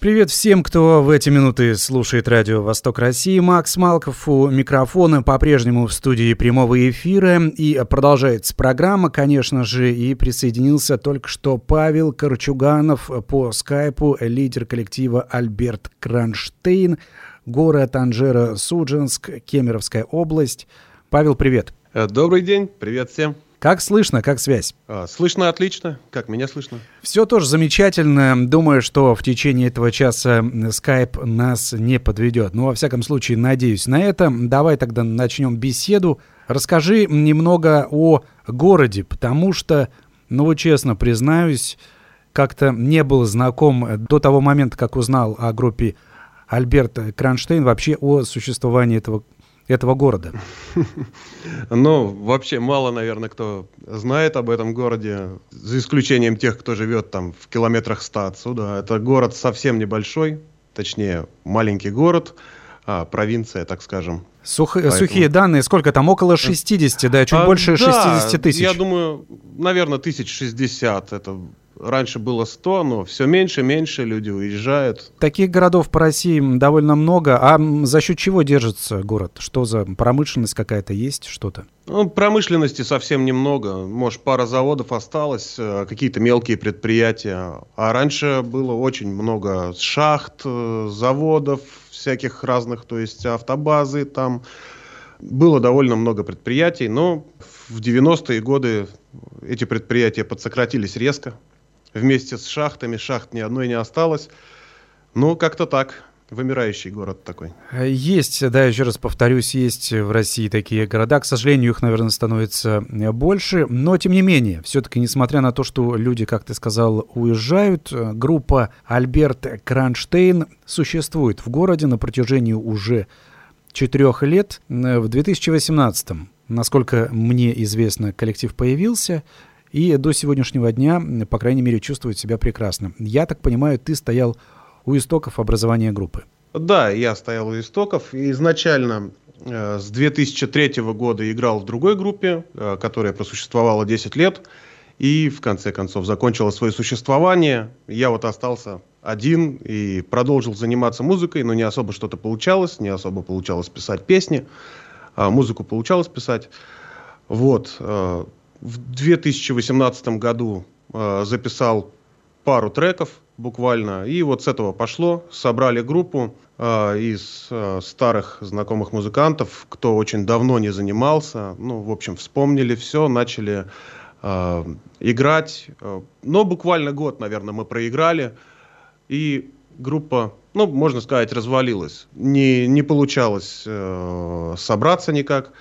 Привет всем, кто в эти минуты слушает радио «Восток России». Макс Малков у микрофона по-прежнему в студии прямого эфира. И продолжается программа, конечно же, и присоединился только что Павел Корчуганов по скайпу, лидер коллектива Альберт Кронштейн, город Анжера-Судженск, Кемеровская область. Павел, привет. Добрый день, привет всем. Как слышно, как связь? А, слышно отлично. Как меня слышно? Все тоже замечательно. Думаю, что в течение этого часа скайп нас не подведет. Ну, во всяком случае, надеюсь на это. Давай тогда начнем беседу. Расскажи немного о городе, потому что, ну, честно признаюсь, как-то не был знаком до того момента, как узнал о группе Альберт Кронштейн вообще о существовании этого этого города? Ну, вообще мало, наверное, кто знает об этом городе, за исключением тех, кто живет там в километрах ста отсюда. Это город совсем небольшой, точнее, маленький город, а, провинция, так скажем. Сух... Поэтому... Сухие данные, сколько там? Около 60, да, чуть а, больше да, 60 тысяч. Я думаю, наверное, тысяч 60. Это раньше было 100, но все меньше, меньше люди уезжают. Таких городов по России довольно много. А за счет чего держится город? Что за промышленность какая-то есть, что-то? Ну, промышленности совсем немного. Может, пара заводов осталось, э, какие-то мелкие предприятия. А раньше было очень много шахт, э, заводов всяких разных, то есть автобазы там. Было довольно много предприятий, но в 90-е годы эти предприятия подсократились резко вместе с шахтами. Шахт ни одной не осталось. Ну, как-то так. Вымирающий город такой. Есть, да, еще раз повторюсь, есть в России такие города. К сожалению, их, наверное, становится больше. Но, тем не менее, все-таки, несмотря на то, что люди, как ты сказал, уезжают, группа Альберт Кронштейн существует в городе на протяжении уже четырех лет. В 2018 насколько мне известно, коллектив появился и до сегодняшнего дня, по крайней мере, чувствует себя прекрасно. Я так понимаю, ты стоял у истоков образования группы. Да, я стоял у истоков. Изначально э, с 2003 года играл в другой группе, э, которая просуществовала 10 лет. И в конце концов закончила свое существование. Я вот остался один и продолжил заниматься музыкой, но не особо что-то получалось, не особо получалось писать песни. А музыку получалось писать. Вот. Э, в 2018 году э, записал пару треков буквально, и вот с этого пошло. Собрали группу э, из э, старых знакомых музыкантов, кто очень давно не занимался. Ну, в общем, вспомнили все, начали э, играть. Но буквально год, наверное, мы проиграли, и группа, ну, можно сказать, развалилась. Не, не получалось э, собраться никак.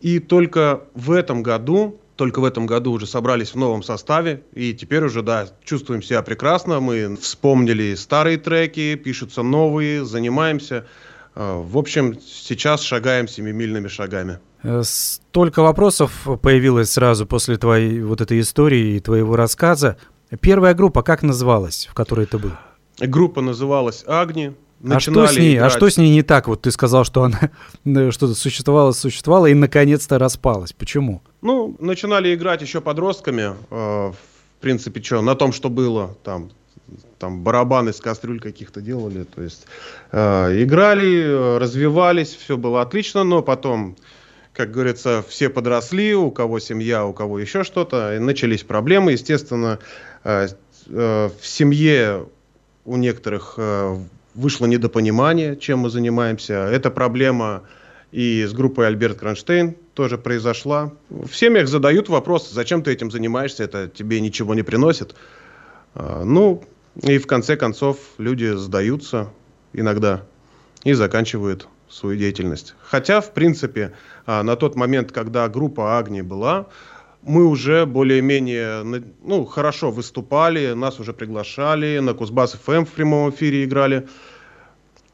И только в этом году только в этом году уже собрались в новом составе, и теперь уже, да, чувствуем себя прекрасно. Мы вспомнили старые треки, пишутся новые, занимаемся. А, в общем, сейчас шагаем семимильными шагами. Э, столько вопросов появилось сразу после твоей вот этой истории и твоего рассказа. Первая группа как называлась, в которой ты был? Группа называлась «Агни». А что с ней? А играть. А что с ней не так? Вот ты сказал, что она что-то существовала, существовала и наконец-то распалась. Почему? Ну, начинали играть еще подростками. Э, в принципе, что, на том, что было, там, там барабаны с кастрюль каких-то делали. То есть э, играли, развивались, все было отлично, но потом, как говорится, все подросли, у кого семья, у кого еще что-то, и начались проблемы. Естественно, э, э, в семье у некоторых э, вышло недопонимание, чем мы занимаемся. Эта проблема и с группой Альберт Кронштейн тоже произошла. В семьях задают вопрос, зачем ты этим занимаешься, это тебе ничего не приносит. А, ну, и в конце концов люди сдаются иногда и заканчивают свою деятельность. Хотя, в принципе, а, на тот момент, когда группа Агни была, мы уже более-менее ну, хорошо выступали, нас уже приглашали, на Кузбасс ФМ в прямом эфире играли.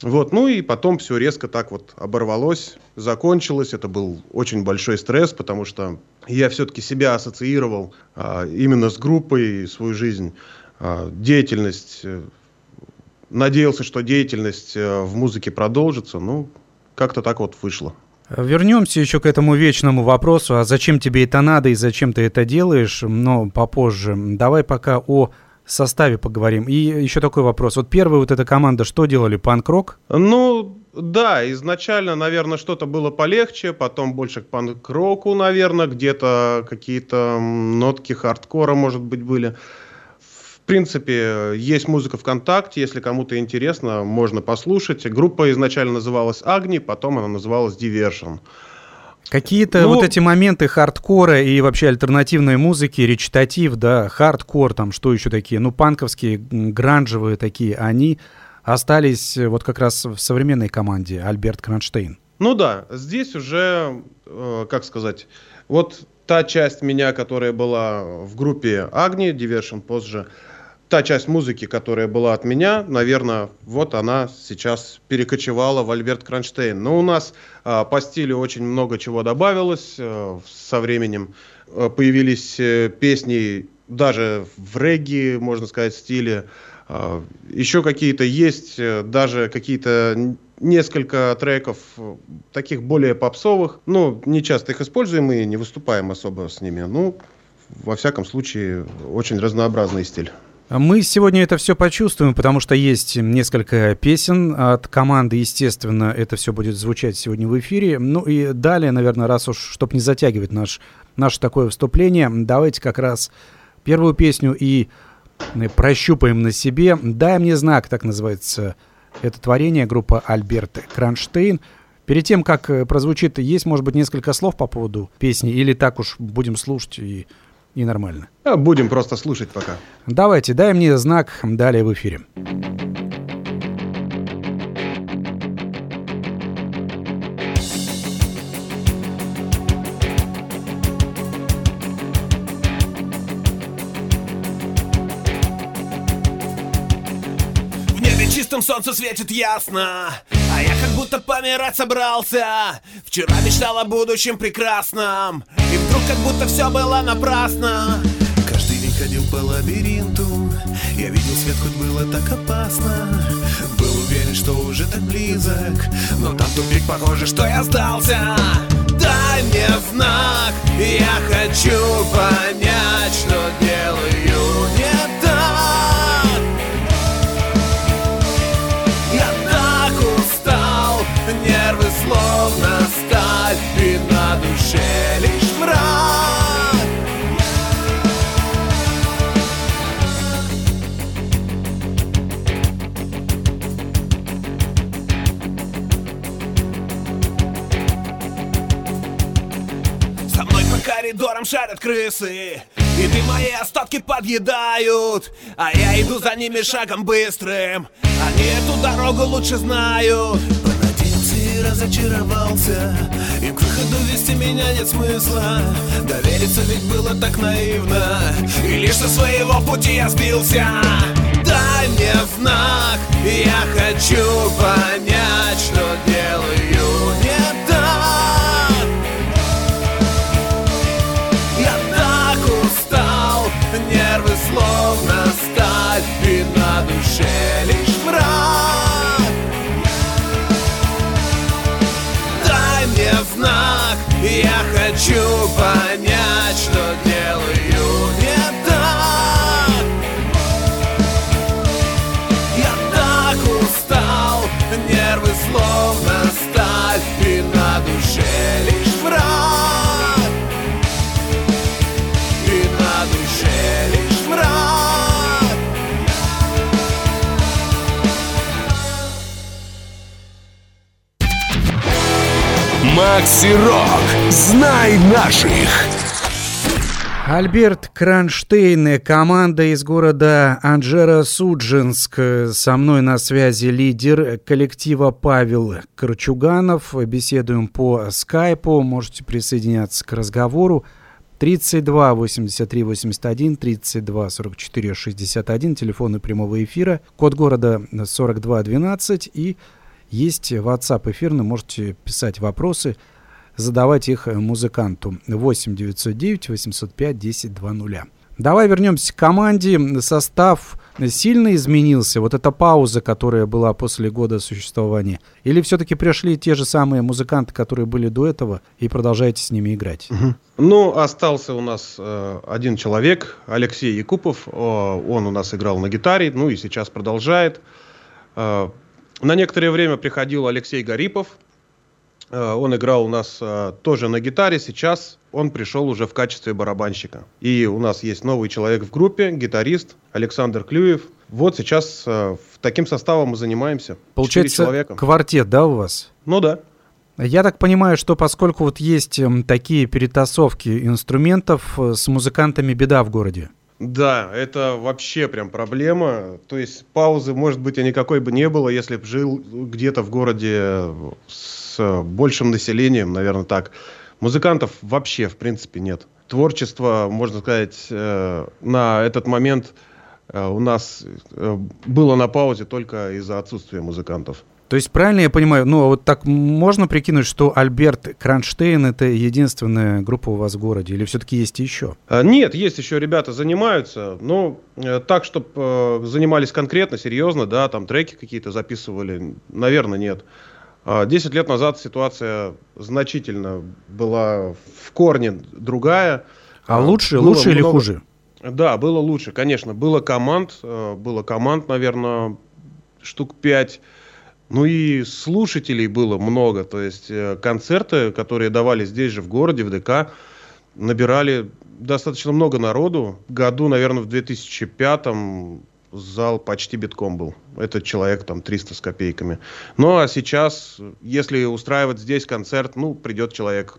Вот, ну и потом все резко так вот оборвалось, закончилось. Это был очень большой стресс, потому что я все-таки себя ассоциировал а, именно с группой, свою жизнь, а, деятельность. Э, надеялся, что деятельность а, в музыке продолжится. Ну, как-то так вот вышло. Вернемся еще к этому вечному вопросу, а зачем тебе это надо и зачем ты это делаешь, но попозже. Давай пока о составе поговорим. И еще такой вопрос. Вот первая вот эта команда что делали? Панк-рок? Ну, да, изначально, наверное, что-то было полегче, потом больше к панк-року, наверное, где-то какие-то нотки хардкора, может быть, были. В принципе, есть музыка ВКонтакте, если кому-то интересно, можно послушать. Группа изначально называлась Агни, потом она называлась Diversion. Какие-то ну, вот эти моменты хардкора и вообще альтернативной музыки, речитатив, да, хардкор, там что еще такие, ну, панковские, гранжевые такие, они остались вот как раз в современной команде Альберт Кронштейн. Ну да, здесь уже, э, как сказать, вот та часть меня, которая была в группе Агни, Diversion позже, та часть музыки, которая была от меня, наверное, вот она сейчас перекочевала в Альберт Кронштейн. Но у нас а, по стилю очень много чего добавилось а, со временем. А, появились а, песни даже в регги, можно сказать, стиле. А, еще какие-то есть, даже какие-то несколько треков таких более попсовых. Ну, не часто их используем и не выступаем особо с ними. Ну, во всяком случае, очень разнообразный стиль. Мы сегодня это все почувствуем, потому что есть несколько песен от команды, естественно, это все будет звучать сегодня в эфире. Ну и далее, наверное, раз уж, чтобы не затягивать наш, наше такое вступление, давайте как раз первую песню и прощупаем на себе. «Дай мне знак», так называется это творение, группа Альберт Кронштейн. Перед тем, как прозвучит, есть, может быть, несколько слов по поводу песни, или так уж будем слушать и и нормально. А будем просто слушать пока. Давайте, дай мне знак далее в эфире. В небе чистом солнце светит ясно А я как будто помирать собрался Вчера мечтал о будущем прекрасном как будто все было напрасно. Каждый день ходил по лабиринту. Я видел свет, хоть было так опасно. Был уверен, что уже так близок. Но там тупик, похоже, что я сдался. Дай мне знак, я хочу понять, что делаю не так. Я так устал, нервы словно сталь. И на душе лишь коридорам шарят крысы. И ты мои остатки подъедают А я иду за ними шагом быстрым. Они эту дорогу лучше знают. Понадеялся и разочаровался И к выходу вести меня нет смысла. Довериться ведь было так наивно И лишь со своего пути я сбился. Дай мне знак, я хочу понять, хочу понять, что Макси Рок. Знай наших. Альберт Кронштейн, команда из города Анжера-Суджинск. Со мной на связи лидер коллектива Павел Корчуганов. Беседуем по скайпу, можете присоединяться к разговору. 32 83 81 32 44 61, телефоны прямого эфира, код города 42 12 и есть WhatsApp эфирный, можете писать вопросы, задавать их музыканту 8 909 805 10 20. Давай вернемся к команде. Состав сильно изменился? Вот эта пауза, которая была после года существования? Или все-таки пришли те же самые музыканты, которые были до этого, и продолжаете с ними играть? Угу. Ну, остался у нас э, один человек, Алексей Якупов. О, он у нас играл на гитаре, ну и сейчас продолжает. Э, на некоторое время приходил Алексей Гарипов. Э, он играл у нас э, тоже на гитаре. Сейчас он пришел уже в качестве барабанщика. И у нас есть новый человек в группе, гитарист Александр Клюев. Вот сейчас э, таким составом мы занимаемся. Получается, квартет, да, у вас? Ну да. Я так понимаю, что поскольку вот есть эм, такие перетасовки инструментов, с музыкантами беда в городе. Да, это вообще прям проблема. То есть паузы, может быть, и никакой бы не было, если бы жил где-то в городе с с большим населением, наверное, так. Музыкантов вообще, в принципе, нет. Творчество, можно сказать, э, на этот момент э, у нас э, было на паузе только из-за отсутствия музыкантов. То есть правильно я понимаю, ну а вот так можно прикинуть, что Альберт Кронштейн это единственная группа у вас в городе, или все-таки есть еще? Нет, есть еще ребята занимаются, но так, чтобы занимались конкретно, серьезно, да, там треки какие-то записывали, наверное, нет. А, десять лет назад ситуация значительно была в корне другая. А лучше, было лучше много... или хуже? Да, было лучше, конечно. Было команд, э, было команд, наверное, штук пять. Ну и слушателей было много. То есть э, концерты, которые давали здесь же в городе, в ДК, набирали достаточно много народу. Году, наверное, в 2005 зал почти битком был. Этот человек там 300 с копейками. Ну а сейчас, если устраивать здесь концерт, ну, придет человек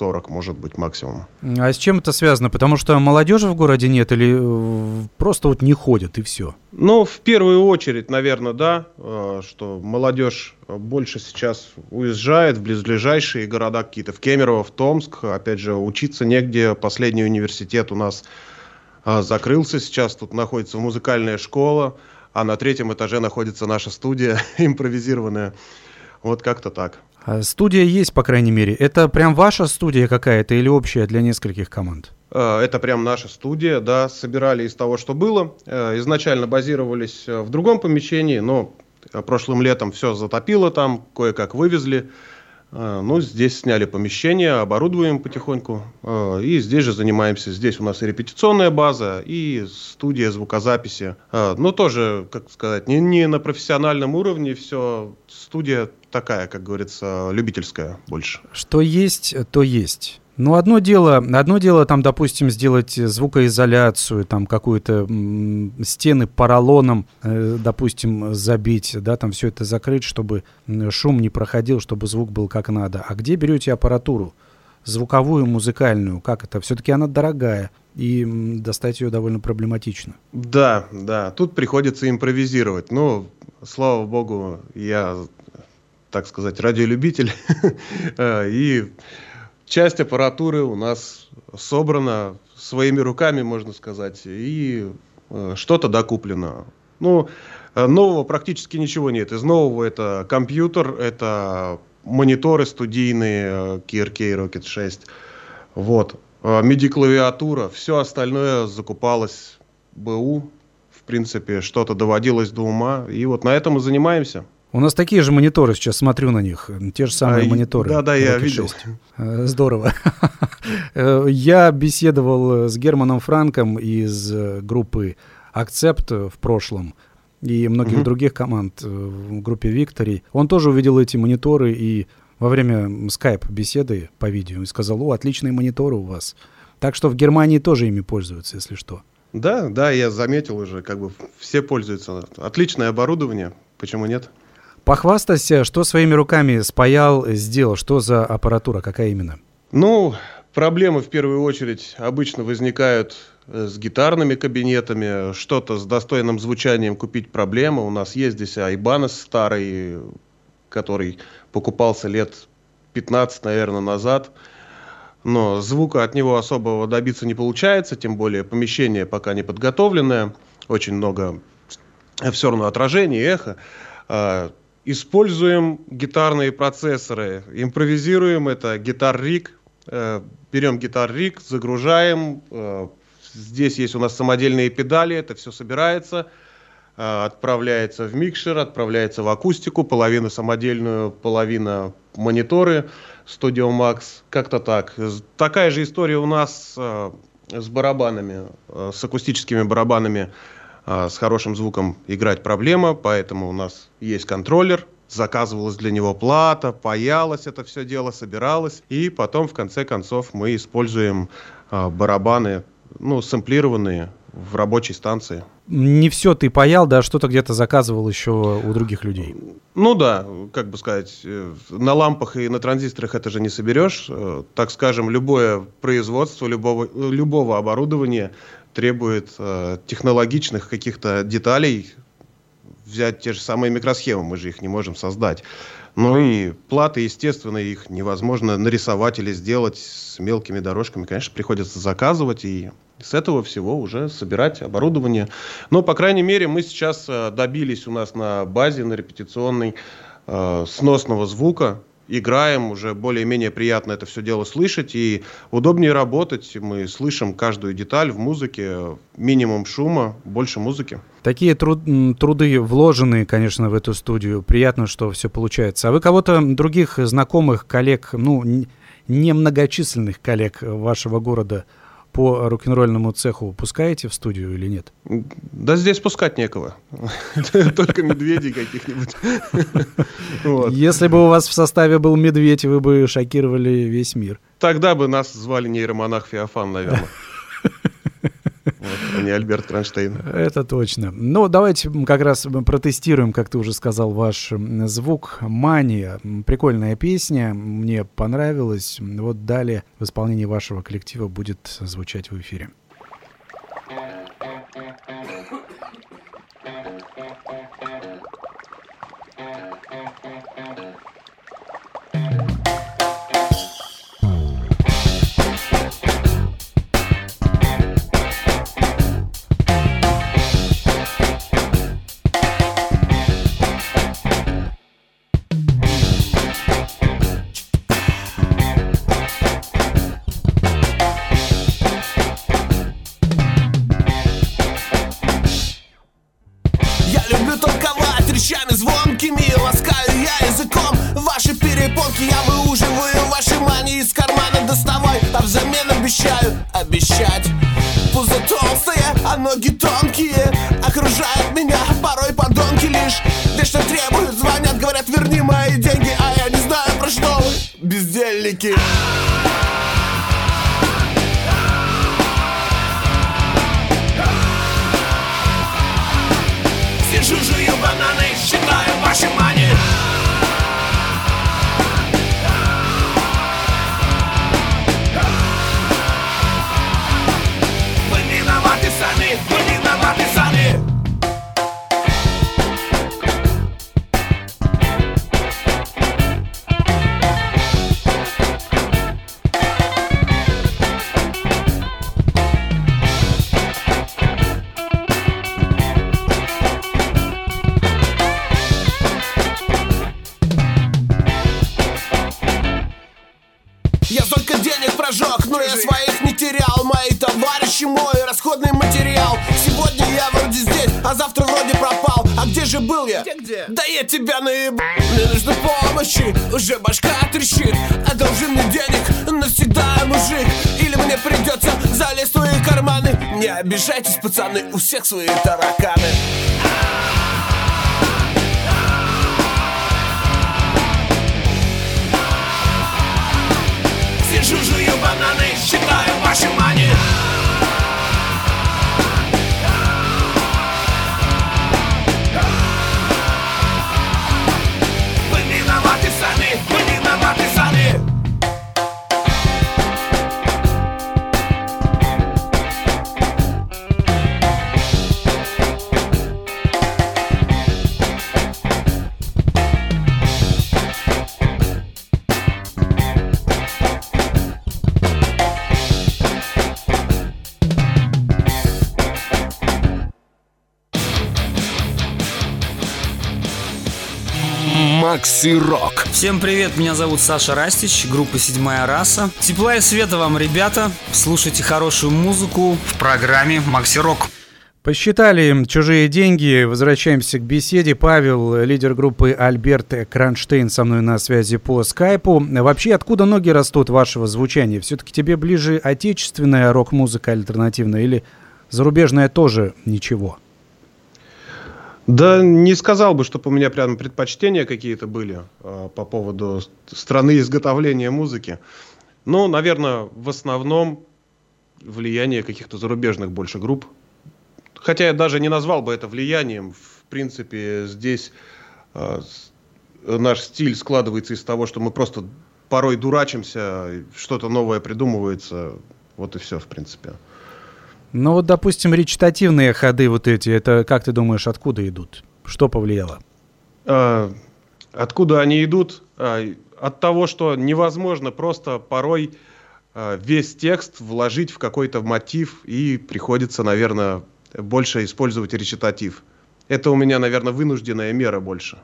30-40, может быть, максимум. А с чем это связано? Потому что молодежи в городе нет или э, просто вот не ходят и все? Ну, в первую очередь, наверное, да, э, что молодежь больше сейчас уезжает в близлежащие города какие-то, в Кемерово, в Томск. Опять же, учиться негде. Последний университет у нас а, закрылся. Сейчас тут находится музыкальная школа, а на третьем этаже находится наша студия импровизированная. Вот как-то так. А студия есть, по крайней мере. Это прям ваша студия какая-то или общая для нескольких команд? А, это прям наша студия, да, собирали из того, что было. Э, изначально базировались э, в другом помещении, но э, прошлым летом все затопило там, кое-как вывезли. А, ну, здесь сняли помещение, оборудуем потихоньку. А, и здесь же занимаемся. Здесь у нас и репетиционная база, и студия звукозаписи. А, но тоже, как сказать, не, не на профессиональном уровне все. Студия такая, как говорится, любительская больше. Что есть, то есть. Ну, одно дело, одно дело там, допустим, сделать звукоизоляцию, там какую-то стены поролоном, э, допустим, забить, да, там все это закрыть, чтобы шум не проходил, чтобы звук был как надо. А где берете аппаратуру? Звуковую, музыкальную, как это? Все-таки она дорогая, и достать ее довольно проблематично. Да, да, тут приходится импровизировать. Ну, слава богу, я, так сказать, радиолюбитель, э, и часть аппаратуры у нас собрана своими руками, можно сказать, и э, что-то докуплено. Ну, э, нового практически ничего нет. Из нового это компьютер, это мониторы студийные э, KRK Rocket 6. Вот. MIDI-клавиатура, все остальное закупалось БУ. В принципе, что-то доводилось до ума. И вот на этом мы занимаемся. У нас такие же мониторы, сейчас смотрю на них, те же самые а, мониторы. Да, да, я видел. 6. Э, здорово. Э, я беседовал с Германом Франком из э, группы Акцепт в прошлом и многих угу. других команд в группе Виктори. Он тоже увидел эти мониторы и во время скайп-беседы по видео и сказал, о, отличные мониторы у вас. Так что в Германии тоже ими пользуются, если что. Да, да, я заметил уже, как бы все пользуются. Отличное оборудование, почему нет? Похвастайся, что своими руками спаял, сделал, что за аппаратура, какая именно? Ну, проблемы в первую очередь обычно возникают э, с гитарными кабинетами, что-то с достойным звучанием купить проблема. У нас есть здесь Айбанес старый, который покупался лет 15, наверное, назад. но звука от него особого добиться не получается, тем более помещение пока не подготовленное, очень много все равно отражений, эхо. Используем гитарные процессоры, импровизируем это гитар-риг, э, берем гитар-риг, загружаем, э, здесь есть у нас самодельные педали, это все собирается, э, отправляется в микшер, отправляется в акустику, половину самодельную, половина мониторы Studio Max, как-то так. Такая же история у нас с барабанами, с акустическими барабанами с хорошим звуком играть проблема, поэтому у нас есть контроллер, заказывалась для него плата, паялось это все дело, собиралось, и потом в конце концов мы используем а, барабаны, ну, сэмплированные в рабочей станции. Не все ты паял, да, что-то где-то заказывал еще у других людей. Ну да, как бы сказать, э, на лампах и на транзисторах это же не соберешь. Э, так скажем, любое производство любого, любого оборудования требует э, технологичных каких-то деталей. Взять те же самые микросхемы, мы же их не можем создать. Ну и платы, естественно, их невозможно нарисовать или сделать с мелкими дорожками. Конечно, приходится заказывать и с этого всего уже собирать оборудование. Но, по крайней мере, мы сейчас э, добились у нас на базе, на репетиционной, э, сносного звука играем, уже более-менее приятно это все дело слышать и удобнее работать. Мы слышим каждую деталь в музыке, минимум шума, больше музыки. Такие труд, труды вложенные, конечно, в эту студию. Приятно, что все получается. А вы кого-то других знакомых, коллег, ну, немногочисленных коллег вашего города по рок-н-ролльному цеху пускаете в студию или нет? Да здесь пускать некого. Только медведей каких-нибудь. Если бы у вас в составе был медведь, вы бы шокировали весь мир. Тогда бы нас звали нейромонах Феофан, наверное. А не Альберт Кронштейн. Это точно. Ну, давайте как раз протестируем, как ты уже сказал, ваш звук. «Мания». Прикольная песня, мне понравилась. Вот далее в исполнении вашего коллектива будет звучать в эфире. Тебя уже башка трещит Одолжи мне денег, навсегда, мужик. Или мне придется залезть в твои карманы? Не обижайтесь, пацаны, у всех свои тараканы Макси Рок. Всем привет, меня зовут Саша Растич, группа «Седьмая раса». Тепла и света вам, ребята. Слушайте хорошую музыку в программе Макси Рок. Посчитали чужие деньги, возвращаемся к беседе. Павел, лидер группы Альберт Кронштейн со мной на связи по скайпу. Вообще, откуда ноги растут вашего звучания? Все-таки тебе ближе отечественная рок-музыка альтернативная или зарубежная тоже ничего? Да не сказал бы, чтобы у меня прям предпочтения какие-то были э, по поводу страны изготовления музыки. Ну, наверное, в основном влияние каких-то зарубежных больше групп Хотя я даже не назвал бы это влиянием. В принципе, здесь э, наш стиль складывается из того, что мы просто порой дурачимся, что-то новое придумывается. Вот и все, в принципе. Ну вот, допустим, речитативные ходы вот эти, это, как ты думаешь, откуда идут? Что повлияло? А, откуда они идут? А, от того, что невозможно просто порой а, весь текст вложить в какой-то мотив, и приходится, наверное, больше использовать речитатив. Это у меня, наверное, вынужденная мера больше.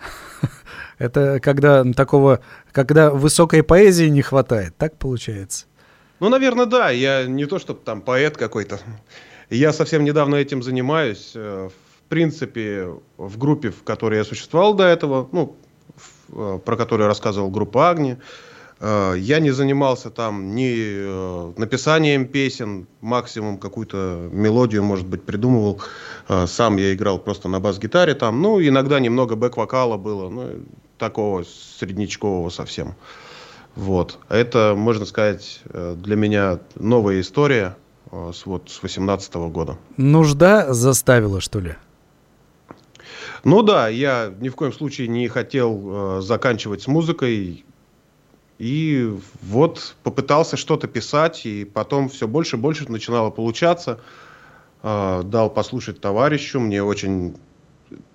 Это когда такого, когда высокой поэзии не хватает, так получается? Ну, наверное, да. Я не то, чтобы там поэт какой-то. Я совсем недавно этим занимаюсь. Э, в принципе, в группе, в которой я существовал до этого, ну, э, про которую рассказывал группа Агни, Э, я не занимался там ни написанием песен, максимум какую-то мелодию, может быть, придумывал. Сам я играл просто на бас-гитаре там. Ну, иногда немного бэк-вокала было, ну, такого среднячкового совсем. Вот. Это, можно сказать, для меня новая история с, вот, с 18 года. Нужда заставила, что ли? Ну да, я ни в коем случае не хотел э, заканчивать с музыкой. И вот попытался что-то писать, и потом все больше и больше начинало получаться. Э, дал послушать товарищу, мне очень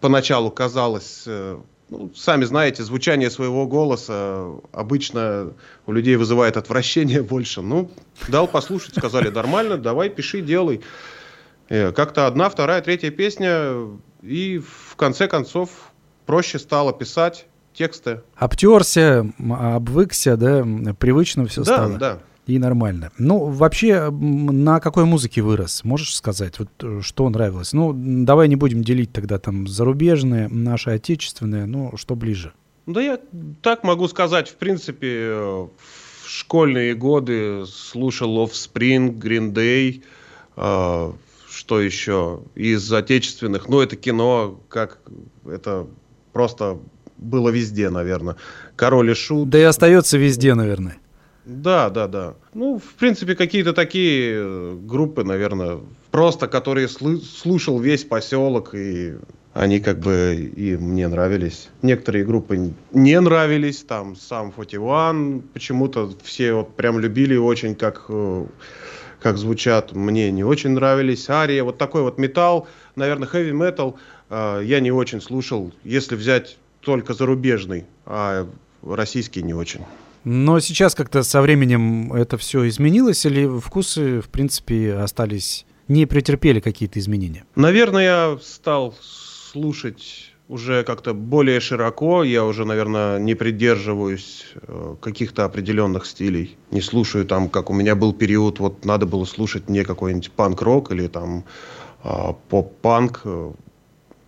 поначалу казалось, э, ну, сами знаете, звучание своего голоса обычно у людей вызывает отвращение больше. Ну, дал послушать, сказали, нормально, давай пиши, делай. Э, как-то одна, вторая, третья песня, и в конце концов проще стало писать тексты. Обтерся, обвыкся, да, привычно все да, стало. Да, И нормально. Ну, вообще, на какой музыке вырос? Можешь сказать, вот э, что нравилось? Ну, давай не будем делить тогда там зарубежные, наши отечественные, ну, что ближе? Да я так могу сказать, в принципе, в школьные годы слушал Offspring, Green Day, э, что еще из отечественных, ну, это кино, как это просто было везде, наверное. Король и Шут. Да и остается везде, наверное. Да, да, да. Ну, в принципе, какие-то такие э, группы, наверное, просто, которые слушал весь поселок, и они как бы и мне нравились. Некоторые группы не нравились, там, сам 41, почему-то все вот прям любили очень, как, э, как звучат, мне не очень нравились. Ария, вот такой вот металл, наверное, heavy metal э, я не очень слушал. Если взять только зарубежный, а российский не очень. Но сейчас как-то со временем это все изменилось или вкусы, в принципе, остались, не претерпели какие-то изменения? Наверное, я стал слушать уже как-то более широко. Я уже, наверное, не придерживаюсь э, каких-то определенных стилей. Не слушаю там, как у меня был период, вот надо было слушать мне какой-нибудь панк-рок или там э, поп-панк.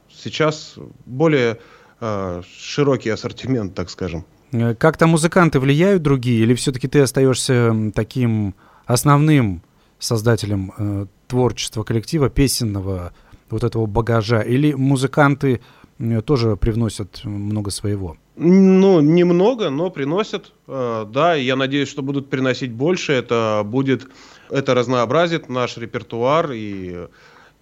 Сейчас более э, широкий ассортимент, так скажем. Э, как-то музыканты влияют другие, или все-таки ты остаешься таким основным создателем э, творчества коллектива, песенного вот этого багажа, или музыканты э, тоже привносят много своего? Ну, немного, но приносят, э, да, я надеюсь, что будут приносить больше, это будет, это разнообразит наш репертуар, и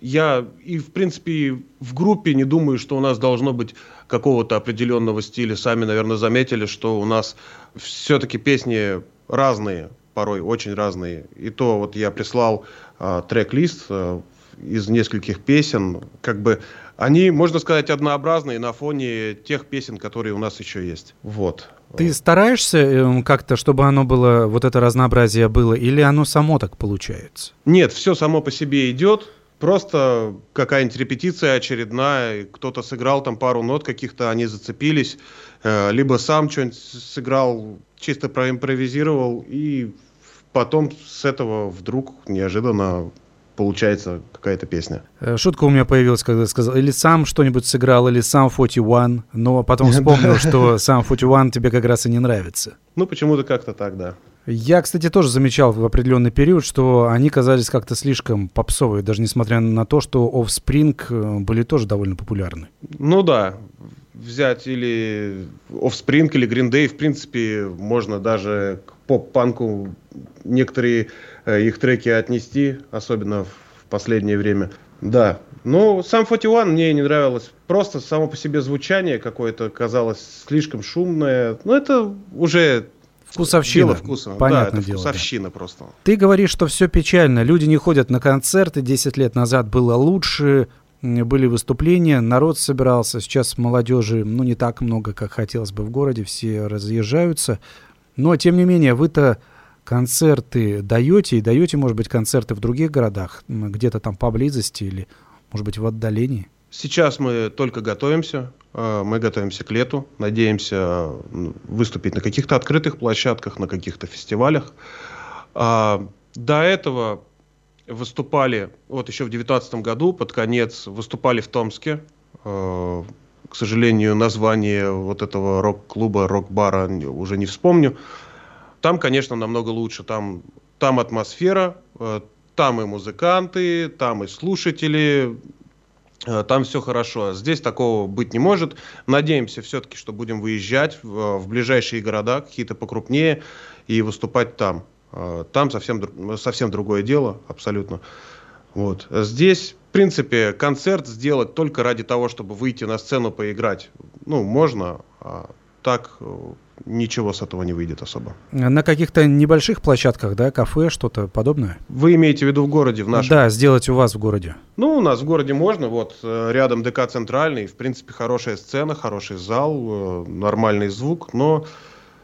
я и, в принципе, в группе не думаю, что у нас должно быть какого-то определенного стиля. Сами, наверное, заметили, что у нас все-таки песни разные, порой очень разные. И то вот я прислал э, трек-лист э, из нескольких песен. Как бы они, можно сказать, однообразные на фоне тех песен, которые у нас еще есть. Вот. Ты стараешься эм, как-то, чтобы оно было, вот это разнообразие было, или оно само так получается? Нет, все само по себе идет просто какая-нибудь репетиция очередная, кто-то сыграл там пару нот каких-то, они зацепились, э, либо сам что-нибудь сыграл, чисто проимпровизировал, и потом с этого вдруг неожиданно получается какая-то песня. Э, шутка у меня появилась, когда сказал, или сам что-нибудь сыграл, или сам 41, но потом вспомнил, что сам 41 тебе как раз и не нравится. Ну, почему-то как-то так, да. Я, кстати, тоже замечал в определенный период, что они казались как-то слишком попсовые, даже несмотря на то, что Offspring э, были тоже довольно популярны. Ну да, взять или Offspring, или Green Day, в принципе, можно даже к поп-панку некоторые э, их треки отнести, особенно в последнее время. Да, ну, сам 41 мне не нравилось. Просто само по себе звучание какое-то казалось слишком шумное. Ну, это уже Вкусовщина. Дело вкуса. Понятное да, это дело. вкусовщина да. просто. Ты говоришь, что все печально. Люди не ходят на концерты. 10 лет назад было лучше. Были выступления, народ собирался. Сейчас молодежи, ну, не так много, как хотелось бы в городе. Все разъезжаются. Но, тем не менее, вы-то концерты даете, и даете, может быть, концерты в других городах, где-то там поблизости или, может быть, в отдалении? Сейчас мы только готовимся. А, мы готовимся к лету. Надеемся выступить на каких-то открытых площадках, на каких-то фестивалях. А, до этого выступали, вот еще в 2019 году, под конец, выступали в Томске. А, к сожалению, название вот этого рок-клуба, рок-бара уже не вспомню. Там, конечно, намного лучше. Там, там атмосфера, там и музыканты, там и слушатели, Э, там все хорошо. Здесь такого быть не может. Надеемся все-таки, что будем выезжать в, в ближайшие города, какие-то покрупнее, и выступать там. Э, там совсем, совсем другое дело, абсолютно. Вот. Здесь, в принципе, концерт сделать только ради того, чтобы выйти на сцену поиграть. Ну, можно, а так э, ничего с этого не выйдет особо. На каких-то небольших площадках, да, кафе, что-то подобное? Вы имеете в виду в городе, в нашем? Да, сделать у вас в городе. Ну, у нас в городе можно, вот э, рядом ДК Центральный, в принципе, хорошая сцена, хороший зал, э, нормальный звук, но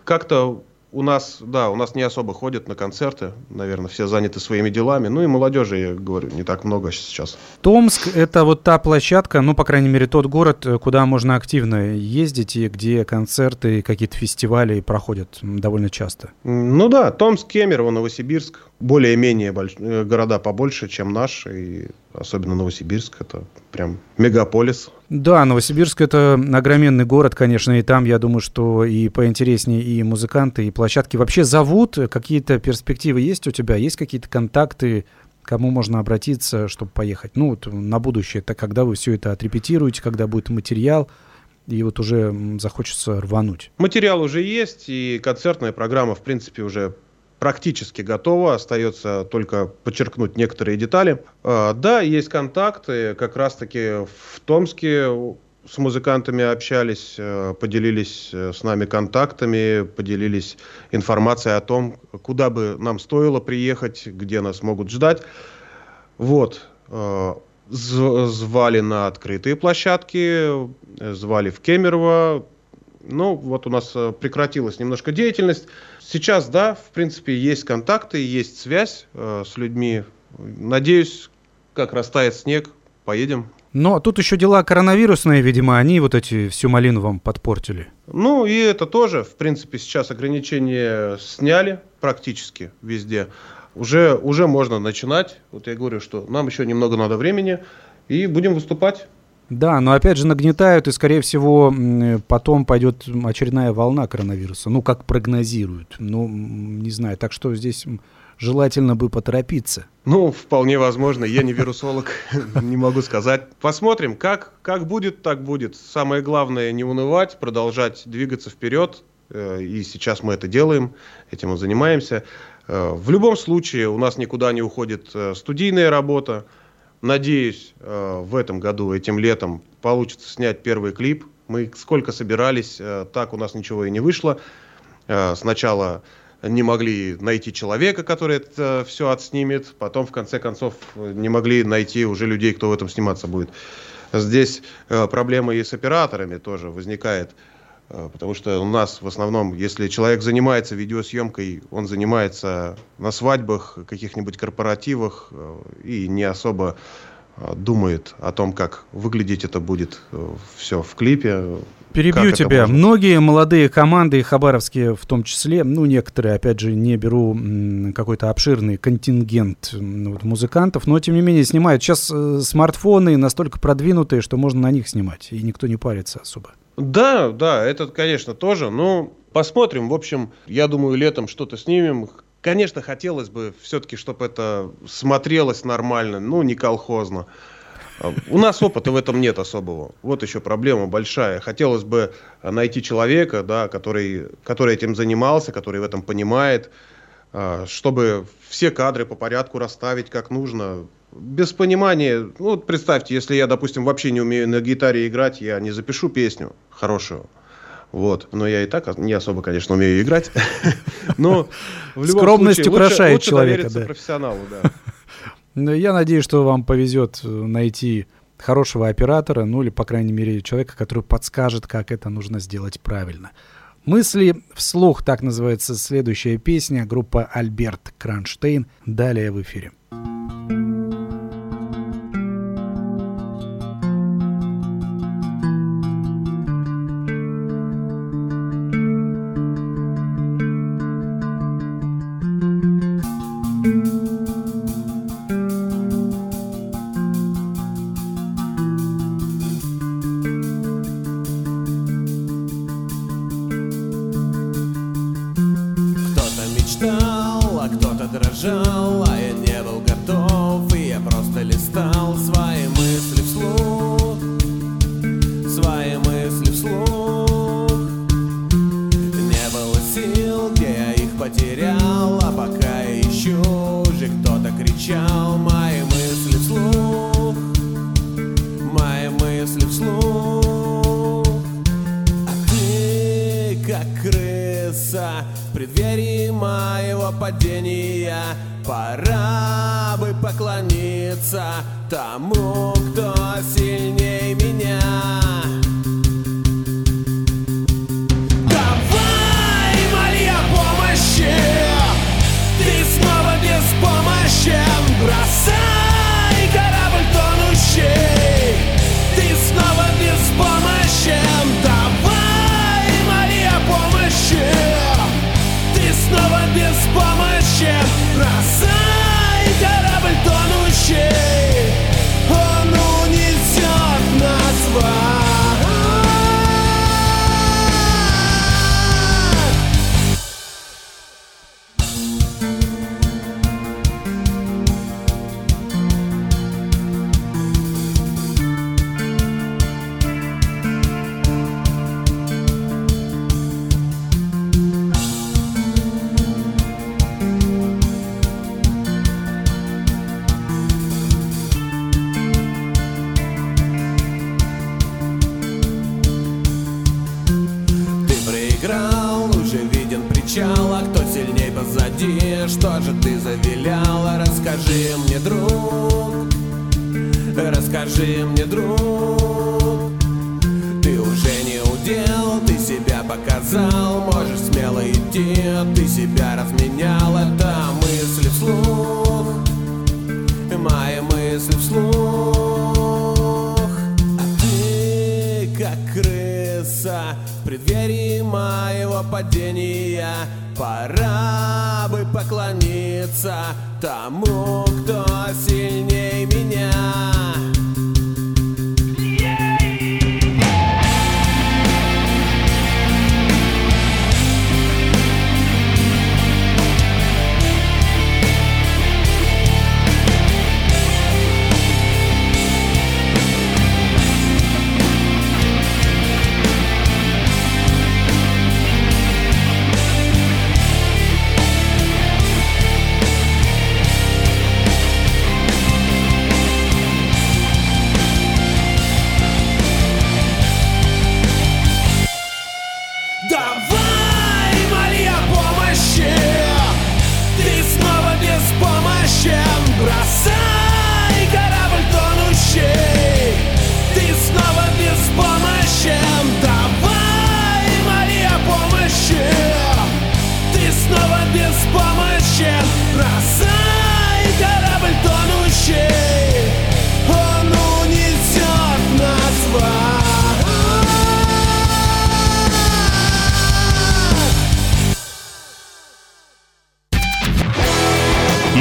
как-то у нас, да, у нас не особо ходят на концерты, наверное, все заняты своими делами. Ну и молодежи, я говорю, не так много сейчас. Томск – это вот та площадка, ну, по крайней мере, тот город, куда можно активно ездить и где концерты, какие-то фестивали проходят довольно часто. Ну да, Томск, Кемерово, Новосибирск, более-менее больш... Э, города побольше, чем наш, и особенно Новосибирск, это прям мегаполис. Да, Новосибирск это огроменный город, конечно, и там, я думаю, что и поинтереснее и музыканты, и площадки. Вообще зовут, какие-то перспективы есть у тебя, есть какие-то контакты, кому можно обратиться, чтобы поехать? Ну, вот на будущее, это когда вы все это отрепетируете, когда будет материал, и вот уже захочется рвануть. Материал уже есть, и концертная программа, в принципе, уже практически готово, остается только подчеркнуть некоторые детали. А, да, есть контакты, как раз-таки в Томске с музыкантами общались, э, поделились э, с нами контактами, поделились информацией о том, куда бы нам стоило приехать, где нас могут ждать. Вот. Э, звали на открытые площадки, звали в Кемерово, ну, вот у нас э, прекратилась немножко деятельность. Сейчас, да, в принципе, есть контакты, есть связь э, с людьми. Надеюсь, как растает снег, поедем. Но тут еще дела коронавирусные, видимо, они вот эти всю малину вам подпортили. Ну, и это тоже, в принципе, сейчас ограничения сняли практически везде. Уже, уже можно начинать. Вот я говорю, что нам еще немного надо времени, и будем выступать. Да, но опять же нагнетают, и, скорее всего, потом пойдет очередная волна коронавируса. Ну, как прогнозируют. Ну, не знаю. Так что здесь желательно бы поторопиться. Ну, вполне возможно. Я не вирусолог, не могу сказать. Посмотрим, как, как будет, так будет. Самое главное не унывать, продолжать двигаться вперед. Э, и сейчас мы это делаем, этим мы занимаемся. Э, в любом случае у нас никуда не уходит э, студийная работа. Надеюсь, э, в этом году, этим летом, получится снять первый клип. Мы сколько собирались, э, так у нас ничего и не вышло. Э, сначала не могли найти человека, который это все отснимет, потом, в конце концов, не могли найти уже людей, кто в этом сниматься будет. Здесь проблема и с операторами тоже возникает. Э, потому что у нас в основном, если человек занимается видеосъемкой, он занимается на свадьбах, каких-нибудь корпоративах э, и не особо э, думает о том, как выглядеть это будет все в клипе. Перебью тебя. можно? Многие молодые команды, и хабаровские в том числе, ну, некоторые, опять же, не беру какой-то обширный контингент вот, музыкантов, но, тем не менее, снимают. Сейчас э, смартфоны настолько продвинутые, что можно на них снимать, и никто не парится особо. Да, да, это, конечно, тоже. Ну, посмотрим. В общем, я думаю, летом что-то снимем. Конечно, хотелось бы все-таки, чтобы это смотрелось нормально, ну, не колхозно. А, У нас опыта в этом нет особого. Вот еще проблема большая. Хотелось бы найти человека, да, который, который этим занимался, который в этом понимает, а, чтобы все кадры по порядку расставить как нужно. Без понимания, ну, вот представьте, если я, допустим, вообще не умею на гитаре играть, я не запишу песню хорошую. Вот. Но я и так не особо, конечно, умею играть. Но в любом Скромность случае, лучше- украшает лучше человека, довериться да. профессионалу, да. Ну, Я надеюсь, что вам повезет э, найти хорошего оператора, ну или, по крайней мере, человека, который подскажет, как это нужно сделать правильно. Мысли вслух, так называется следующая песня, группа Альберт Кронштейн. Далее в эфире. Кто-то кто-то виден причал, а кто сильней позади? Что же ты завиляла? Расскажи мне, друг, расскажи мне, друг. Ты уже не удел, ты себя показал, можешь смело идти, ты себя разменял, это мысли вслух, мои мысли вслух. А ты, как крыса, преддверии моего падения. Пора бы поклониться тому, кто сильнее меня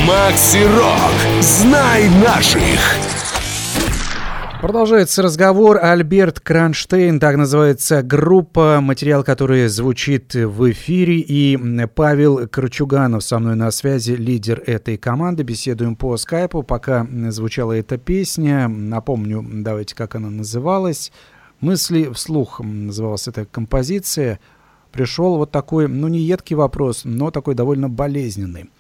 Макси Рок. Знай наших. Продолжается разговор. Альберт Кронштейн, так называется группа, материал, который звучит в эфире. И Павел Кручуганов со мной на связи, лидер этой команды. Беседуем по скайпу, пока звучала эта песня. Напомню, давайте, как она называлась. «Мысли вслух» называлась эта композиция. Пришел вот такой, ну не едкий вопрос, но такой довольно болезненный.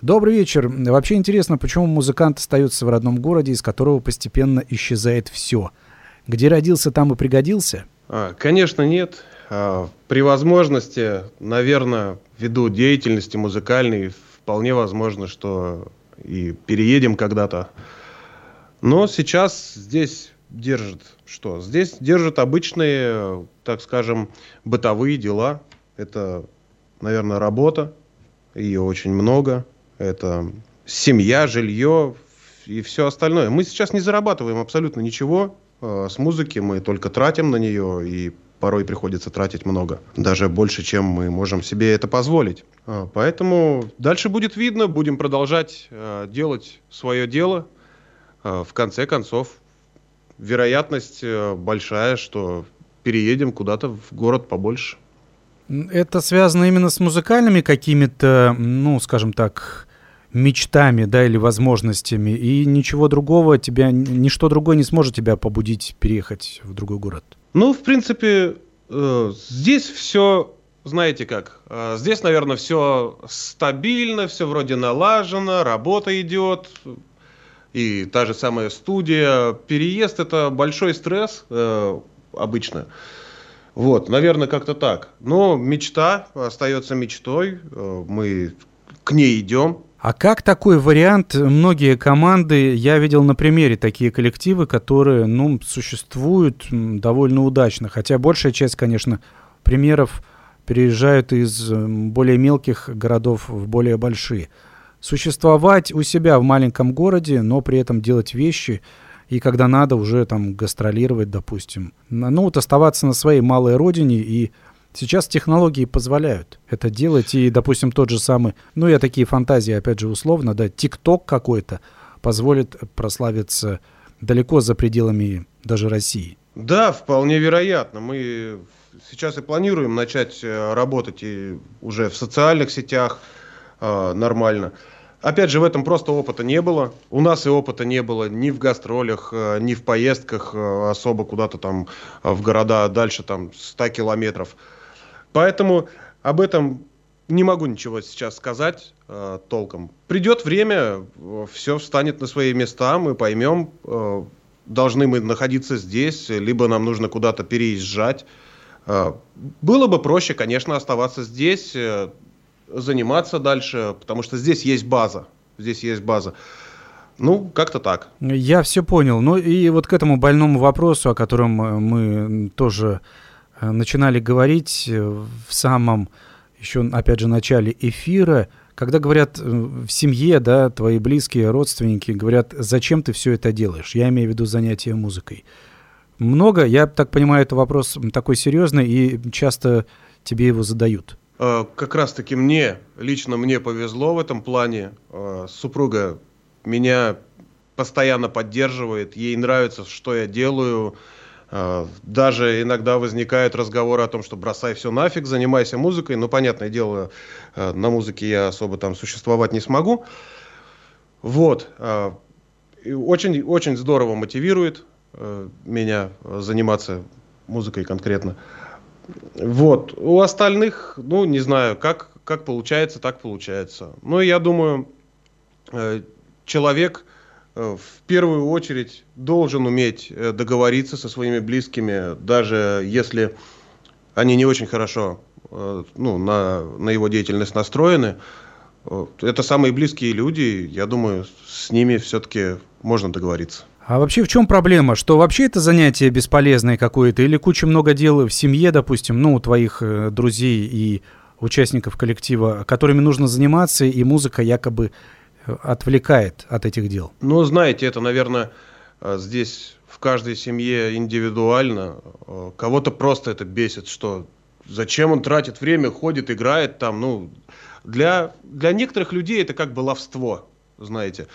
Добрый вечер. Вообще интересно, почему музыкант остается в родном городе, из которого постепенно исчезает все. Где родился, там и пригодился? А, конечно, нет. А, при возможности, наверное, ввиду деятельности музыкальной, вполне возможно, что и переедем когда-то. Но сейчас здесь держит что? Здесь держат обычные, так скажем, бытовые дела. Это, наверное, работа. Ее очень много это семья, жилье и все остальное. Мы сейчас не зарабатываем абсолютно ничего э, с музыки, мы только тратим на нее и порой приходится тратить много, даже больше, чем мы можем себе это позволить. Э, поэтому дальше будет видно, будем продолжать э, делать свое дело. В конце концов, вероятность большая, что переедем куда-то в город побольше. Это связано именно с музыкальными какими-то, ну, скажем так, мечтами, да, или возможностями, и ничего другого тебя, ничто другое не сможет тебя побудить переехать в другой город? Ну, в принципе, э, здесь все, знаете как, э, здесь, наверное, все стабильно, все вроде налажено, работа идет, и та же самая студия. Переезд это большой стресс э, обычно. Вот, наверное, как-то так. Но мечта остается мечтой. Мы к ней идем. А как такой вариант? Многие команды, я видел на примере такие коллективы, которые, ну, существуют довольно удачно. Хотя большая часть, конечно, примеров переезжают из более мелких городов в более большие. Существовать у себя в маленьком городе, но при этом делать вещи, и когда надо уже там гастролировать, допустим. Ну, вот оставаться на своей малой родине и Сейчас технологии позволяют это делать, и, допустим, тот же самый, ну, я такие фантазии, опять же, условно, да, ТикТок какой-то позволит прославиться далеко за пределами даже России. Да, вполне вероятно. Мы сейчас и планируем начать э, работать и уже в социальных сетях э, нормально. Опять же, в этом просто опыта не было. У нас и опыта не было ни в гастролях, э, ни в поездках э, особо куда-то там в города дальше там 100 километров. Поэтому об этом не могу ничего сейчас сказать э, толком. Придет время, все встанет на свои места, мы поймем, э, должны мы находиться здесь, либо нам нужно куда-то переезжать. Э, было бы проще, конечно, оставаться здесь, э, заниматься дальше, потому что здесь есть база. Здесь есть база. Ну, как-то так. Я все понял. Ну и вот к этому больному вопросу, о котором э, мы тоже начинали говорить э, в самом еще, опять же, начале эфира, когда говорят э, в семье, да, твои близкие, родственники, говорят, зачем ты все это делаешь? Я имею в виду занятия музыкой. Много, я так понимаю, это вопрос такой серьезный, и часто тебе его задают. Как раз-таки мне, лично мне повезло в этом плане. Супруга меня постоянно поддерживает, ей нравится, что я делаю, даже иногда возникают разговоры о том, что бросай все нафиг, занимайся музыкой. Но, понятное дело, а, на музыке я особо там существовать не смогу. Вот. А, очень, очень здорово мотивирует меня заниматься музыкой конкретно. Вот. У остальных, ну, не знаю, как, как получается, так получается. Но я думаю, э, человек – Э, в первую очередь должен уметь э, договориться со своими близкими, даже если они не очень хорошо э, ну, на, на его деятельность настроены. Это самые близкие люди, я думаю, с ними все-таки можно договориться. А вообще в чем проблема? Что вообще это занятие бесполезное какое-то? Или куча много дел в семье, допустим, ну, у твоих друзей и участников коллектива, которыми нужно заниматься, и музыка якобы отвлекает от этих дел? Ну, знаете, это, наверное, э, здесь в каждой семье индивидуально. Э, кого-то просто это бесит, что зачем он тратит время, ходит, играет там. Ну, для, для некоторых людей это как баловство. знаете.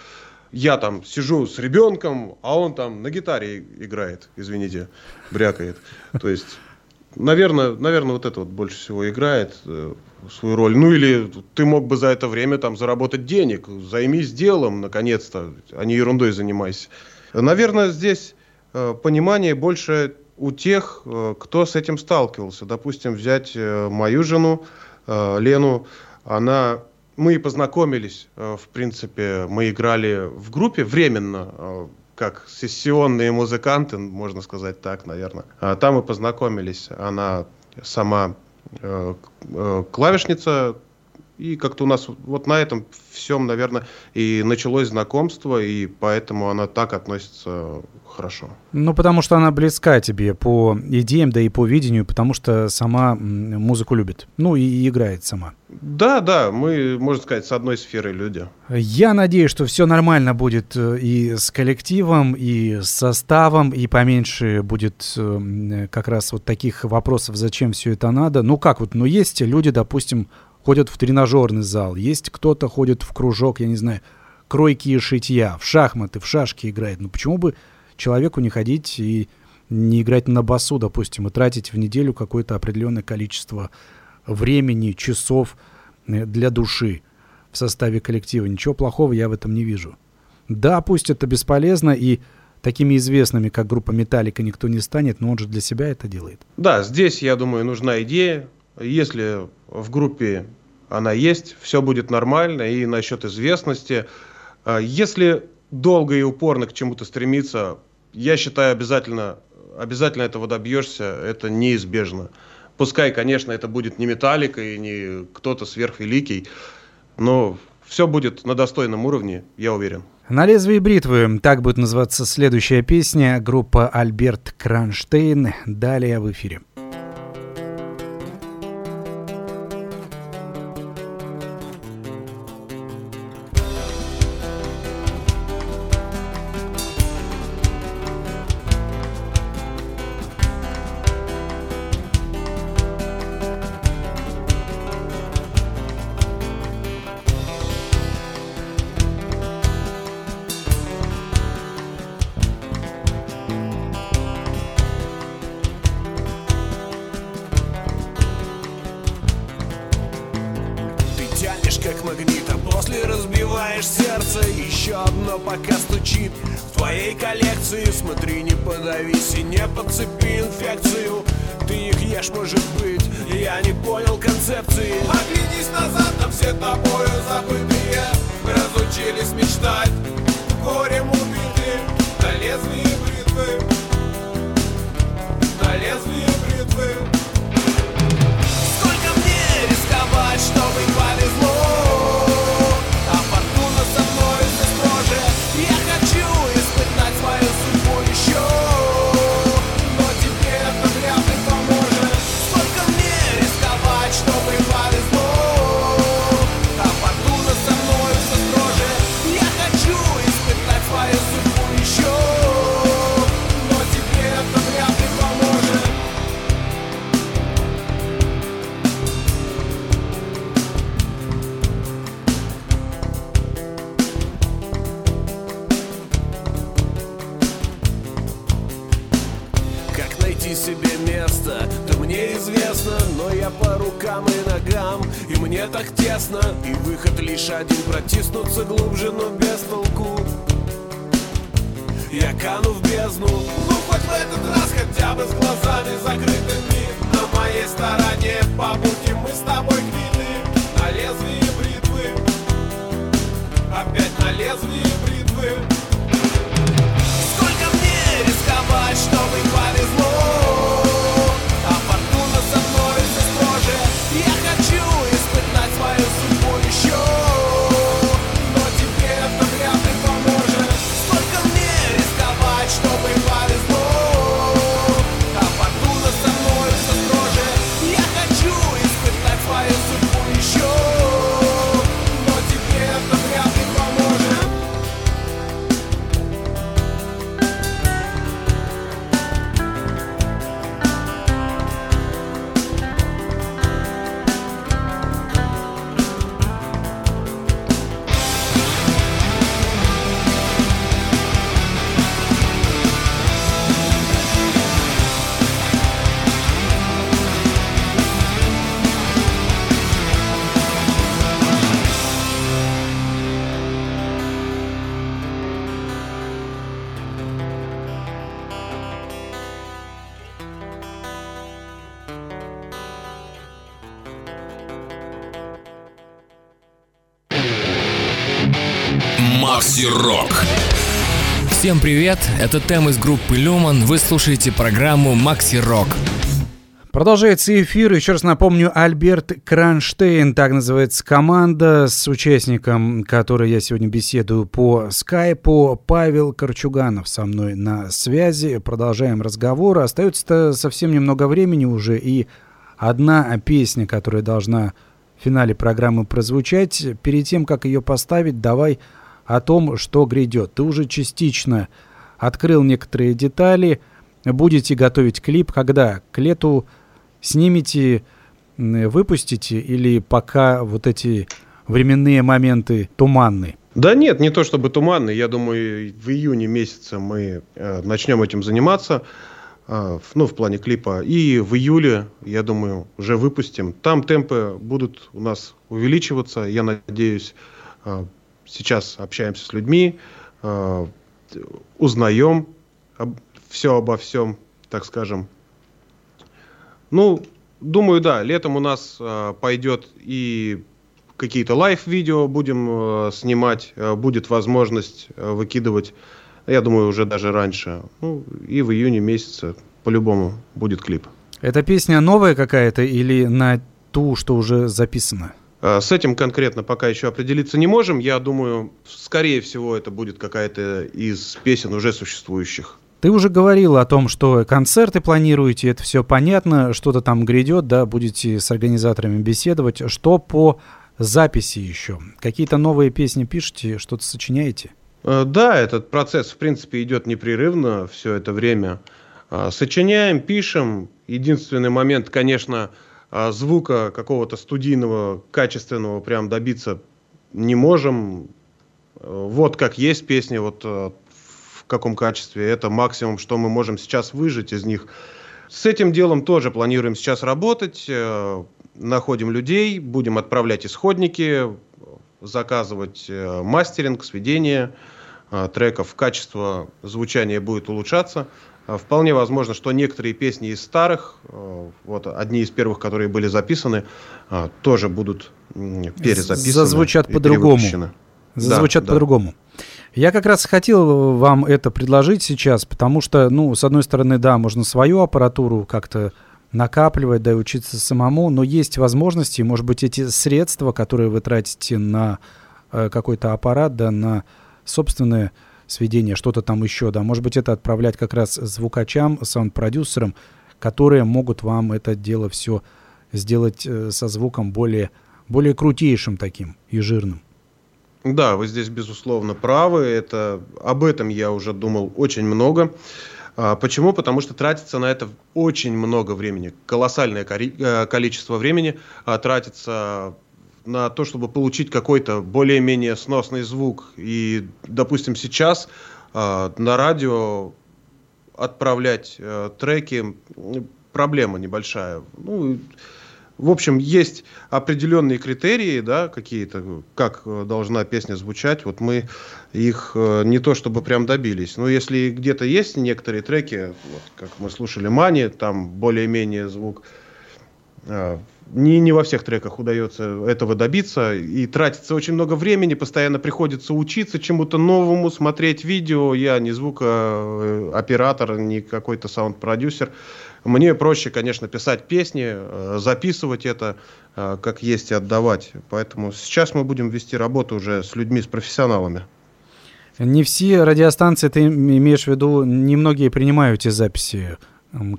Я там сижу с ребенком, а он там на гитаре играет, извините, брякает. То есть, наверное, наверное, вот это вот больше всего играет э, свою роль. Ну или ты мог бы за это время там заработать денег, займись делом, наконец-то, а не ерундой занимайся. Наверное, здесь э, понимание больше у тех, э, кто с этим сталкивался. Допустим, взять э, мою жену Лену, она мы познакомились, в принципе, мы играли в группе временно, как сессионные музыканты, можно сказать так, наверное. А там мы познакомились. Она сама клавишница, и как-то у нас вот на этом всем, наверное, и началось знакомство, и поэтому она так относится хорошо. Ну, потому что она близка тебе по идеям, да и по видению, потому что сама музыку любит. Ну, и играет сама. Да, да, мы, можно сказать, с одной сферы люди. Я надеюсь, что все нормально будет э, и с коллективом, и с составом, и поменьше будет э, как раз вот таких вопросов, зачем все это надо. Ну, как вот, ну, есть люди, допустим, ходят в тренажерный зал, есть кто-то ходит в кружок, я не знаю, кройки и шитья, в шахматы, в шашки играет. Ну, почему бы человеку не ходить и не играть на басу, допустим, и тратить в неделю какое-то определенное количество времени, часов э, для души в составе коллектива. Ничего плохого я в этом не вижу. Да, пусть это бесполезно, и такими известными, как группа Металлика, никто не станет, но он же для себя это делает. Да, здесь, я думаю, нужна идея. Если в группе она есть, все будет нормально. И насчет известности, э, если долго и упорно к чему-то стремиться, я считаю, обязательно, обязательно этого добьешься, это неизбежно. Пускай, конечно, это будет не металлика и не кто-то сверхвеликий, но все будет на достойном уровне, я уверен. На лезвии бритвы, так будет называться следующая песня, группа Альберт Кронштейн, далее в эфире. мне так тесно. И выход лишь один протиснуться глубже, но без толку. Я кану в бездну. Ну хоть в этот раз хотя бы с глазами закрытыми На моей стороне по пути мы с тобой гнили На лезвие бритвы. Опять на лезвие бритвы. Сколько мне рисковать, чтобы повезло? Макси Рок. Всем привет, это Тем из группы Люман, вы слушаете программу Макси Рок. Продолжается эфир. Еще раз напомню, Альберт Кронштейн, так называется команда, с участником, который я сегодня беседую по скайпу, Павел Корчуганов со мной на связи. Продолжаем разговор. Остается совсем немного времени уже, и одна песня, которая должна в финале программы прозвучать. Перед тем, как ее поставить, давай о том, что грядет. Ты уже частично открыл некоторые детали. Будете готовить клип, когда? К лету снимете, выпустите или пока вот эти временные моменты туманны? Да нет, не то чтобы туманный. Я думаю, в июне месяце мы э, начнем этим заниматься. Э, ну, в плане клипа. И в июле, я думаю, уже выпустим. Там темпы будут у нас увеличиваться. Я надеюсь, э, сейчас общаемся с людьми, э, узнаем об, все обо всем, так скажем. Ну, думаю, да, летом у нас э, пойдет и какие-то лайв-видео будем э, снимать, будет возможность выкидывать, я думаю, уже даже раньше. Ну, и в июне месяце по-любому будет клип. Эта песня новая какая-то или на ту, что уже записано? Э, с этим конкретно пока еще определиться не можем. Я думаю, скорее всего, это будет какая-то из песен уже существующих. Ты уже говорил о том, что концерты планируете, это все понятно, что-то там грядет, да, будете с организаторами беседовать. Что по записи еще? Какие-то новые песни пишете, что-то сочиняете? Э, да, этот процесс, в принципе, идет непрерывно все это время. Э, сочиняем, пишем. Единственный момент, конечно, э, звука какого-то студийного, качественного прям добиться не можем. Вот как есть песни, вот в каком качестве. Это максимум, что мы можем сейчас выжить из них. С этим делом тоже планируем сейчас работать. Э, находим людей, будем отправлять исходники, заказывать э, мастеринг, сведение э, треков. Качество звучания будет улучшаться. Вполне возможно, что некоторые песни из старых, вот одни из первых, которые были записаны, тоже будут перезаписаны. Зазвучат по-другому. Зазвучат да, по-другому. Да. Я как раз хотел вам это предложить сейчас, потому что, ну, с одной стороны, да, можно свою аппаратуру как-то накапливать, да, и учиться самому, но есть возможности, может быть, эти средства, которые вы тратите на э, какой-то аппарат, да, на собственное сведение, что-то там еще, да, может быть, это отправлять как раз звукачам, саунд-продюсерам, которые могут вам это дело все сделать э, со звуком более, более крутейшим таким и жирным. Да, вы здесь безусловно правы. Это об этом я уже думал очень много. А, почему? Потому что тратится на это очень много времени, колоссальное э, количество времени а, тратится на то, чтобы получить какой-то более-менее сносный звук. И, допустим, сейчас а, на радио отправлять э, треки проблема небольшая. Ну, в общем, есть определенные критерии, да, какие-то, как э, должна песня звучать. Вот мы их э, не то чтобы прям добились. Но если где-то есть некоторые треки, вот, как мы слушали Мани, там более-менее звук. Э, не, не во всех треках удается этого добиться. И тратится очень много времени, постоянно приходится учиться чему-то новому, смотреть видео. Я не звукооператор, не какой-то саунд-продюсер. Мне проще, конечно, писать песни, э, записывать это, э, как есть, и отдавать. Поэтому сейчас мы будем вести работу уже с людьми, с профессионалами. Не все радиостанции, ты имеешь в виду, немногие принимают те записи,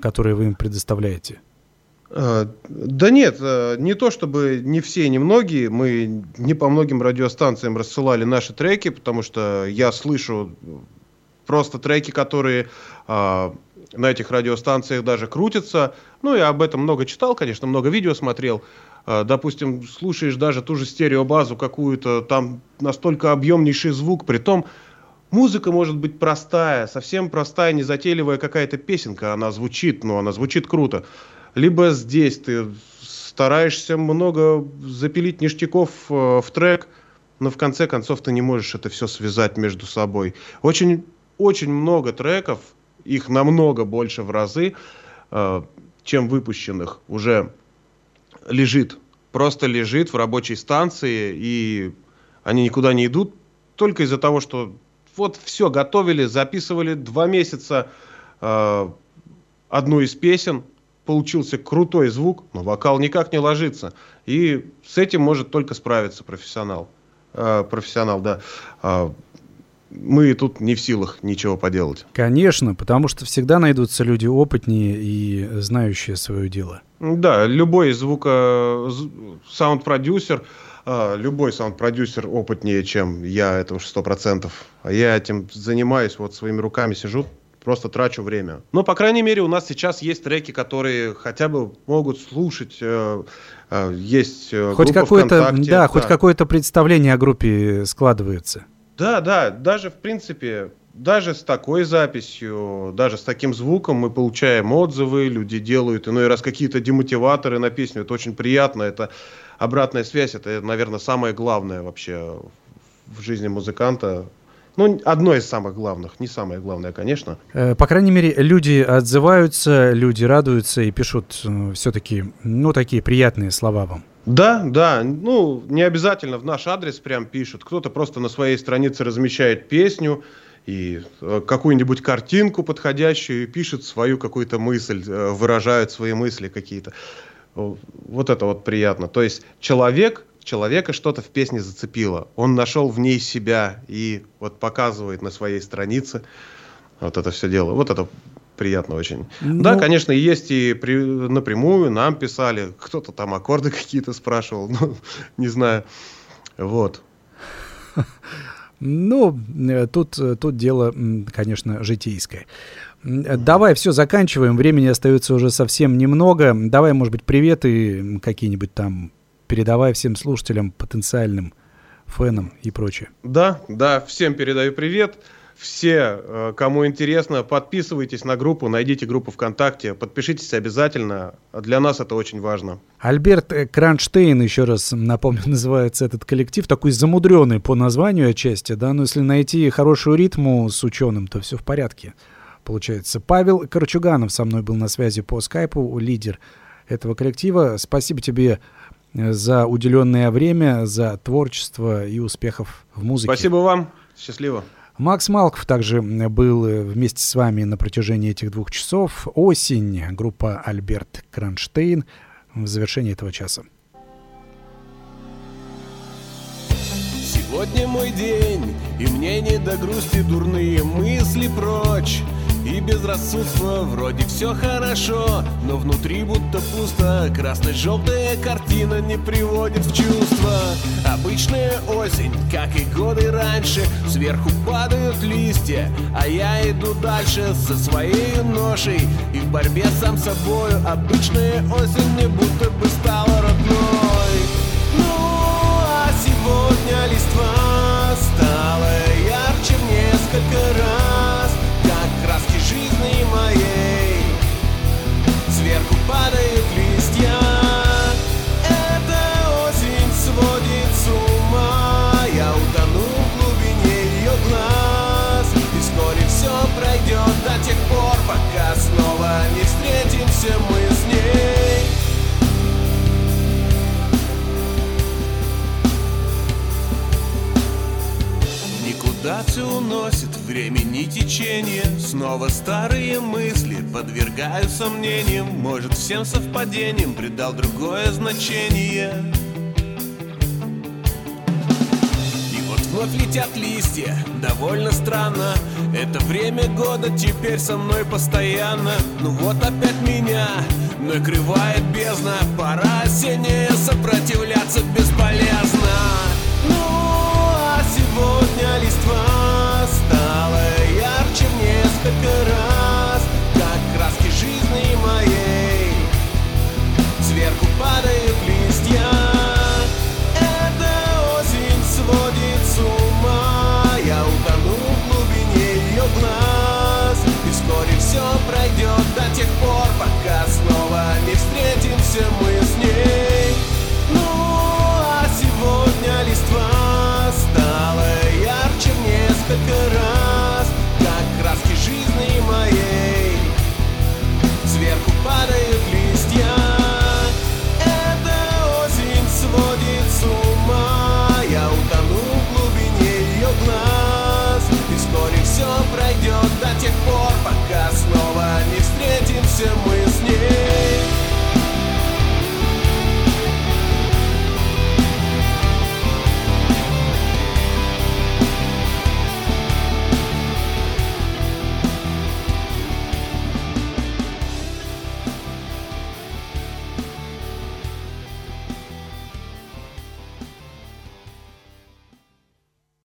которые вы им предоставляете? Э, да нет, не то чтобы не все, не многие. Мы не по многим радиостанциям рассылали наши треки, потому что я слышу просто треки, которые а, на этих радиостанциях даже крутятся. Ну, я об этом много читал, конечно, много видео смотрел. Допустим, слушаешь даже ту же стереобазу какую-то, там настолько объемнейший звук, при том музыка может быть простая, совсем простая, незатейливая какая-то песенка, она звучит, но она звучит круто. Либо здесь ты стараешься много запилить ништяков э, в трек, но в конце концов ты не можешь это все связать между собой. Очень, очень много треков, их намного больше в разы, э, чем выпущенных, уже лежит, просто лежит в рабочей станции, и они никуда не идут, только из-за того, что вот все готовили, записывали два месяца э, одну из песен, получился крутой звук, но вокал никак не ложится. И с этим может только справиться профессионал. Э, профессионал, да. Э, мы тут не в силах ничего поделать. Конечно, потому что всегда найдутся люди опытнее и знающие свое дело. Да, любой звука саунд-продюсер, а, любой саунд-продюсер опытнее, чем я, это уж сто процентов. А я этим занимаюсь, вот своими руками сижу, просто трачу время. Но, по крайней мере, у нас сейчас есть треки, которые хотя бы могут слушать. Э, э, есть э, хоть какое-то, да, да, хоть какое-то представление о группе складывается. Да, да, даже в принципе, даже с такой записью, даже с таким звуком мы получаем отзывы, люди делают иной раз какие-то демотиваторы на песню, это очень приятно, это обратная связь, это, наверное, самое главное вообще в жизни музыканта. Ну, одно из самых главных, не самое главное, конечно. Э, по крайней мере, люди отзываются, люди радуются и пишут э, все-таки, ну, такие приятные слова вам. Да, да, ну, не обязательно в наш адрес прям пишут. Кто-то просто на своей странице размещает песню и э, какую-нибудь картинку подходящую и пишет свою какую-то мысль, выражают свои мысли какие-то. Вот это вот приятно. То есть человек, человека что-то в песне зацепило. Он нашел в ней себя и вот показывает на своей странице вот это все дело. Вот это приятно очень. Ну... Да, конечно, есть и при, напрямую нам писали, кто-то там аккорды какие-то спрашивал, ну, не знаю. Вот. Ну, э, тут, э, тут дело, конечно, житейское. Давай, все, заканчиваем. Времени остается уже совсем немного. Давай, может быть, приветы какие-нибудь там передавай всем слушателям, потенциальным фенам и прочее. Да, да, всем передаю привет. Все, э, кому интересно, подписывайтесь на группу, найдите группу ВКонтакте, подпишитесь обязательно. Для нас это очень важно. Альберт Кронштейн, еще раз напомню, называется этот коллектив, такой замудренный по названию отчасти, да, но если найти хорошую ритму с ученым, то все в порядке. Получается, Павел Корчуганов со мной был на связи по скайпу, лидер этого коллектива. Спасибо тебе э, за уделенное время, за творчество и успехов в музыке. Спасибо вам. Счастливо. Макс Малков также был э, вместе с вами на протяжении этих двух часов. Осень, группа Альберт Кронштейн в завершении этого часа. Сегодня мой день, и мне не до грусти дурные мысли прочь. И безрассудство вроде все хорошо Но внутри будто пусто. Красно-желтая картина не приводит в чувство. Обычная осень, как и годы раньше. Сверху падают листья А я иду дальше со своей ношей. И в борьбе сам собою Обычная осень мне будто бы стала родной. Ну, а сегодня листва стала ярче в несколько раз Сверху Никуда все уносит времени течение. Снова старые мысли подвергаю сомнениям. Может всем совпадением придал другое значение. И вот вновь летят листья, довольно странно. Это время года теперь со мной постоянно. Ну вот опять меня накрывает бездна. Пора осенняя сопротивляться бесполезно сегодня листва стала ярче в несколько раз. Как краски жизни моей Сверху падают листья. Эта осень сводит с ума. Я утону в глубине ее глаз. И вскоре все пройдет до тех пор Пока снова не встретимся мы раз До краски жизни моей. Сверху падают листья. Эта осень сводит с ума. Я утону в глубине ее глаз. И вскоре все пройдет до тех пор Пока снова не встретимся мы.